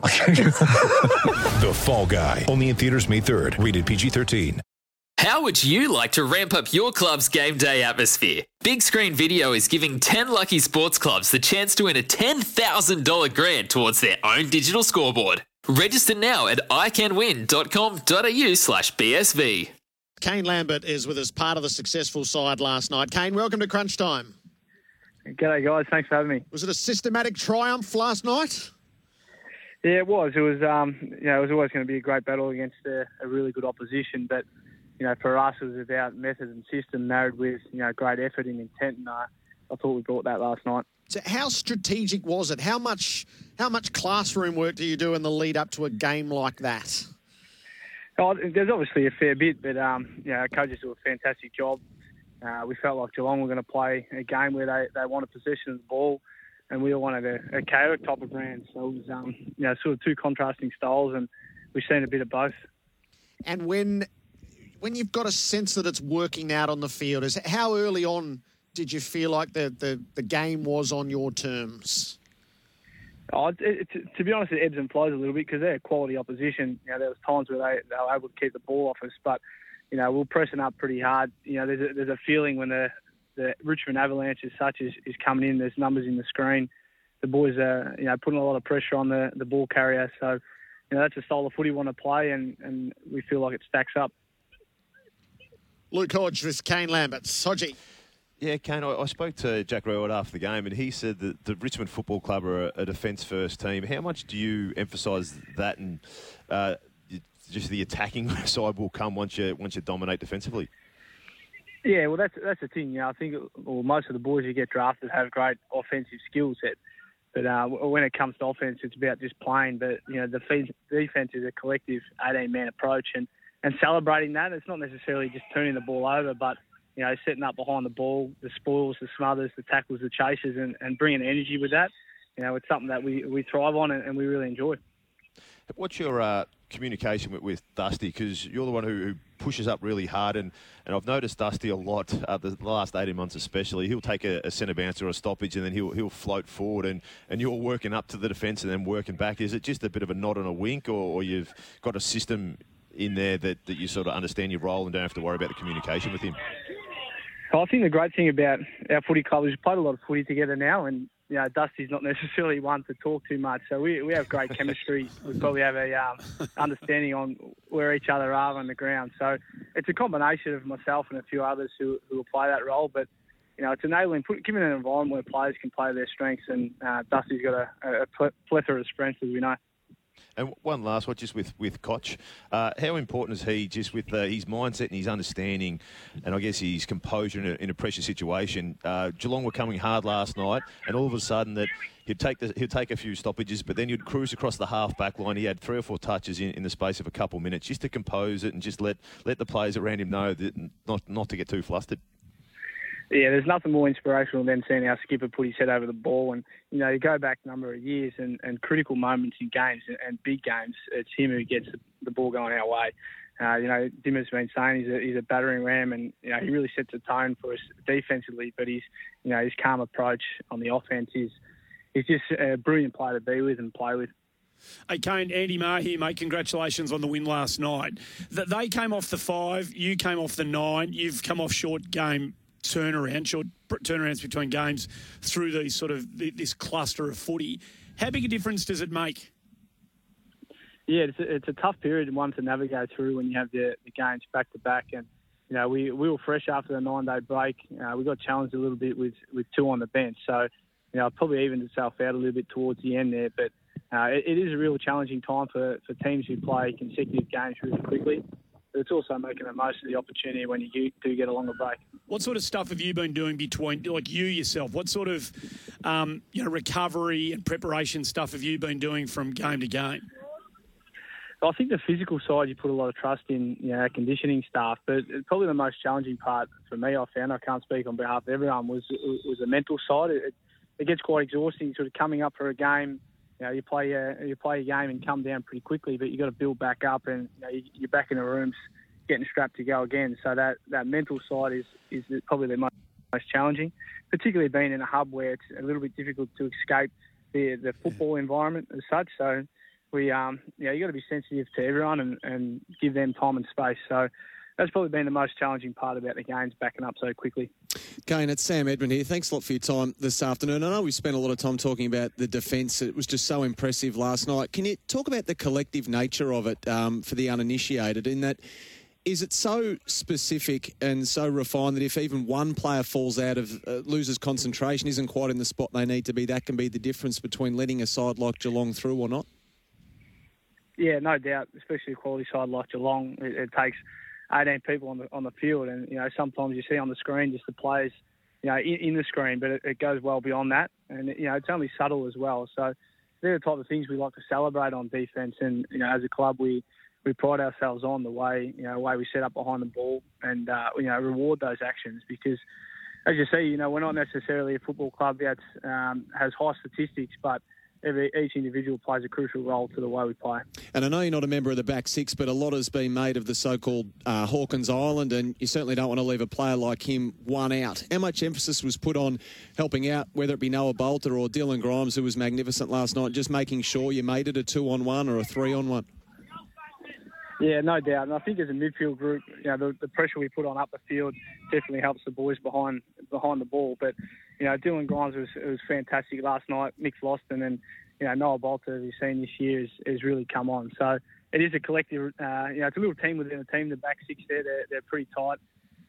The Fall Guy. Only in theaters May 3rd. Rated PG-13. How would you like to ramp up your club's game day atmosphere? Big Screen Video is giving 10 lucky sports clubs the chance to win a $10,000 grant towards their own digital scoreboard. Register now at iCanWin.com.au slash BSV. Kane Lambert is with us, part of the successful side last night. Kane, welcome to Crunch Time. G'day, guys. Thanks for having me. Was it a systematic triumph last night? Yeah, it was. It was. Um, you know, it was always going to be a great battle against a, a really good opposition. But you know, for us, it was about method and system married with you know great effort and intent. And uh, I thought we brought that last night. So how strategic was it? How much how much classroom work do you do in the lead up to a game like that? Oh, there's obviously a fair bit, but um, you know, our coaches do a fantastic job. Uh, we felt like Geelong were going to play a game where they, they wanted possession of the ball, and we all wanted a, a chaotic type of brand. So it was um, you know sort of two contrasting styles, and we've seen a bit of both. And when when you've got a sense that it's working out on the field, is how early on did you feel like the, the, the game was on your terms? Oh, it, it, to be honest, it ebbs and flows a little bit because they're a quality opposition. You know, there was times where they, they were able to keep the ball off us, but you know, we're pressing up pretty hard. You know, there's a, there's a feeling when the the Richmond Avalanche as such is, is coming in. There's numbers in the screen. The boys are you know putting a lot of pressure on the, the ball carrier. So you know that's a style of footy we want to play, and, and we feel like it stacks up. Luke Hodge with Kane Lambert. Hodgie. Yeah, Kane, I, I spoke to Jack Rowett after the game, and he said that the Richmond Football Club are a, a defence-first team. How much do you emphasise that, and uh, just the attacking side will come once you once you dominate defensively? Yeah, well, that's that's the thing. You know, I think well, most of the boys who get drafted have great offensive skill set, but uh, when it comes to offense, it's about just playing. But you know, the defense is a collective 18-man approach, and and celebrating that. It's not necessarily just turning the ball over, but you know, setting up behind the ball, the spoils, the smothers, the tackles, the chases, and, and bringing energy with that. You know, it's something that we, we thrive on and, and we really enjoy. What's your uh, communication with, with Dusty? Because you're the one who, who, pushes up really hard, and, and I've noticed Dusty a lot uh, the, last 18 months especially. He'll take a, a centre bounce or a stoppage, and then he'll he'll float forward, and, and you're working up to the defence and then working back. Is it just a bit of a nod and a wink, or, or you've got a system in there that, that you sort of understand your role and don't have to worry about the communication with him? I think the great thing about our footy club is we've played a lot of footy together now, and you know Dusty's not necessarily one to talk too much, so we, we have great chemistry. we probably have a um, understanding on where each other are on the ground. So it's a combination of myself and a few others who who will play that role, but. You know, it's enabling, given an environment where players can play their strengths, and uh, Dusty's got a, a plethora of strengths, as we know. And one last one, just with with Cotch, uh, how important is he just with uh, his mindset and his understanding, and I guess his composure in a, in a pressure situation? Uh, Geelong were coming hard last night, and all of a sudden that he'd take the, he'd take a few stoppages, but then he'd cruise across the half back line. He had three or four touches in, in the space of a couple of minutes just to compose it and just let let the players around him know that not not to get too flustered yeah, there's nothing more inspirational than seeing our skipper put his head over the ball. And, you know, you go back a number of years and, and critical moments in games and, and big games, it's him who gets the, ball going our way. Uh, you know, Dimma's been saying he's a, he's a battering ram and, you know, he really sets a tone for us defensively, but his, you know, his calm approach on the offense is, is just a brilliant player to be with and play with. Hey, Kane, Andy Maher here, mate. Congratulations on the win last night. They came off the five, you came off the nine. You've come off short game turnaround, short turnarounds between games through these sort of this cluster of footy. How big a difference does it make? Yeah, it's a, it's a tough period one to navigate through when you have the, the games back to back. And you know, we, we were fresh after the nine day break. Uh, we got challenged a little bit with, with two on the bench, so you know, probably evened itself out a little bit towards the end there. But uh, it, it is a real challenging time for, for teams who play consecutive games really quickly but it's also making the most of the opportunity when you do get a longer break. What sort of stuff have you been doing between, like you yourself? What sort of, um, you know, recovery and preparation stuff have you been doing from game to game? I think the physical side you put a lot of trust in, you know, conditioning staff. But probably the most challenging part for me, I found, I can't speak on behalf of everyone, was was the mental side. It, it gets quite exhausting, sort of coming up for a game. You know, you play your you play a game and come down pretty quickly, but you got to build back up, and you know, you're back in the rooms getting strapped to go again. So that, that mental side is is probably the most, most challenging, particularly being in a hub where it's a little bit difficult to escape the the football environment as such. So we, um, you you got to be sensitive to everyone and, and give them time and space. So that's probably been the most challenging part about the games backing up so quickly. Kane, it's Sam Edmund here. Thanks a lot for your time this afternoon. I know we spent a lot of time talking about the defence. It was just so impressive last night. Can you talk about the collective nature of it um, for the uninitiated in that is it so specific and so refined that if even one player falls out of uh, loses concentration, isn't quite in the spot they need to be, that can be the difference between letting a side like Geelong through or not? Yeah, no doubt. Especially a quality side like Geelong, it, it takes 18 people on the on the field, and you know sometimes you see on the screen just the players, you know, in, in the screen, but it, it, goes well beyond that, and you know it's only subtle as well. So they're the type of things we like to celebrate on defence, and you know as a club we we pride ourselves on the way you know way we set up behind the ball and uh, you know reward those actions because. As you see, you know we're not necessarily a football club that um, has high statistics, but every, each individual plays a crucial role to the way we play. And I know you're not a member of the back six, but a lot has been made of the so-called uh, Hawkins Island, and you certainly don't want to leave a player like him one out. How much emphasis was put on helping out, whether it be Noah Balta or Dylan Grimes, who was magnificent last night, just making sure you made it a two-on-one or a three-on-one? Yeah, no doubt. And I think as a midfield group, you know, the, the pressure we put on up the field definitely helps the boys behind behind the ball. But you know, Dylan Grimes was was fantastic last night. Nick Vlastuin and you know Noah Balta, as you've seen this year, has, has really come on. So it is a collective. Uh, you know, it's a little team within a team. The back six there, they're, they're pretty tight.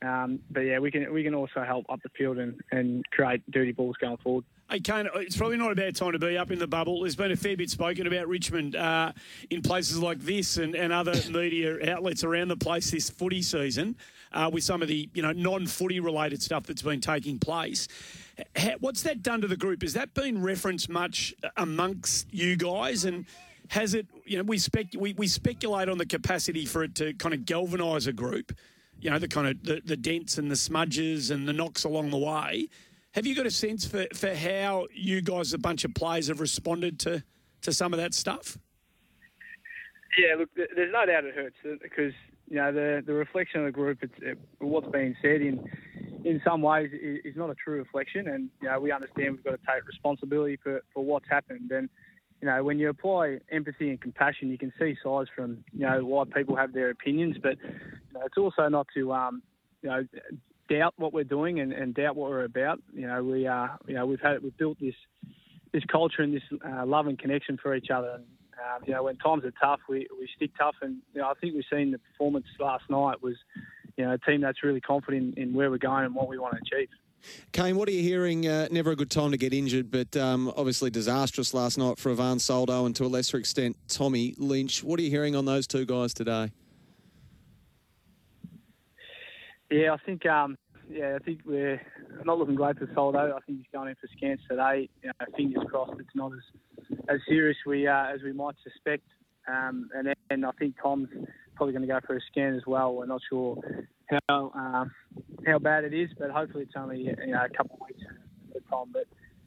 Um, but yeah, we can we can also help up the field and, and create dirty balls going forward. Hey, Kane, it's probably not a bad time to be up in the bubble. There's been a fair bit spoken about Richmond uh, in places like this and, and other media outlets around the place this footy season uh, with some of the you know non-footy related stuff that's been taking place. What's that done to the group? Has that been referenced much amongst you guys? And has it, you know, we, spec- we, we speculate on the capacity for it to kind of galvanise a group you know, the kind of the, the dents and the smudges and the knocks along the way. Have you got a sense for, for how you guys, a bunch of players, have responded to, to some of that stuff? Yeah, look, there's no doubt it hurts uh, because you know the the reflection of the group, it's, it, what's being said in in some ways is not a true reflection, and you know we understand we've got to take responsibility for, for what's happened, and you know when you apply empathy and compassion, you can see sides from you know why people have their opinions, but you know, it's also not to um, you know doubt what we're doing and, and doubt what we're about. You know, we are, uh, you know, we've had we've built this this culture and this uh, love and connection for each other. And um, you know, when times are tough, we, we stick tough. And you know, I think we've seen the performance last night was, you know, a team that's really confident in, in where we're going and what we want to achieve. Kane, what are you hearing? Uh, never a good time to get injured, but um, obviously disastrous last night for Ivan Soldo and to a lesser extent Tommy Lynch. What are you hearing on those two guys today? Yeah, I think um, yeah, I think we're not looking great for Soldo. I think he's going in for scans today. You know, fingers crossed it's not as as serious we uh, as we might suspect. Um, and then I think Tom's probably going to go for a scan as well. We're not sure how um, how bad it is, but hopefully it's only you know a couple of weeks for Tom. But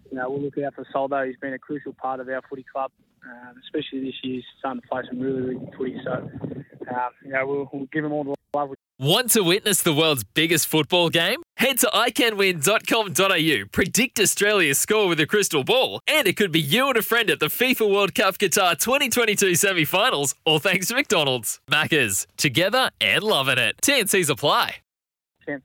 you know we'll look out for Soldo. He's been a crucial part of our footy club, um, especially this year. He's starting to play some really really good footy. So um, you know we'll, we'll give him all the love. Want to witness the world's biggest football game? Head to iCanWin.com.au, predict Australia's score with a crystal ball, and it could be you and a friend at the FIFA World Cup Qatar 2022 semi finals, all thanks to McDonald's. Maccas, together and loving it. TNC's apply.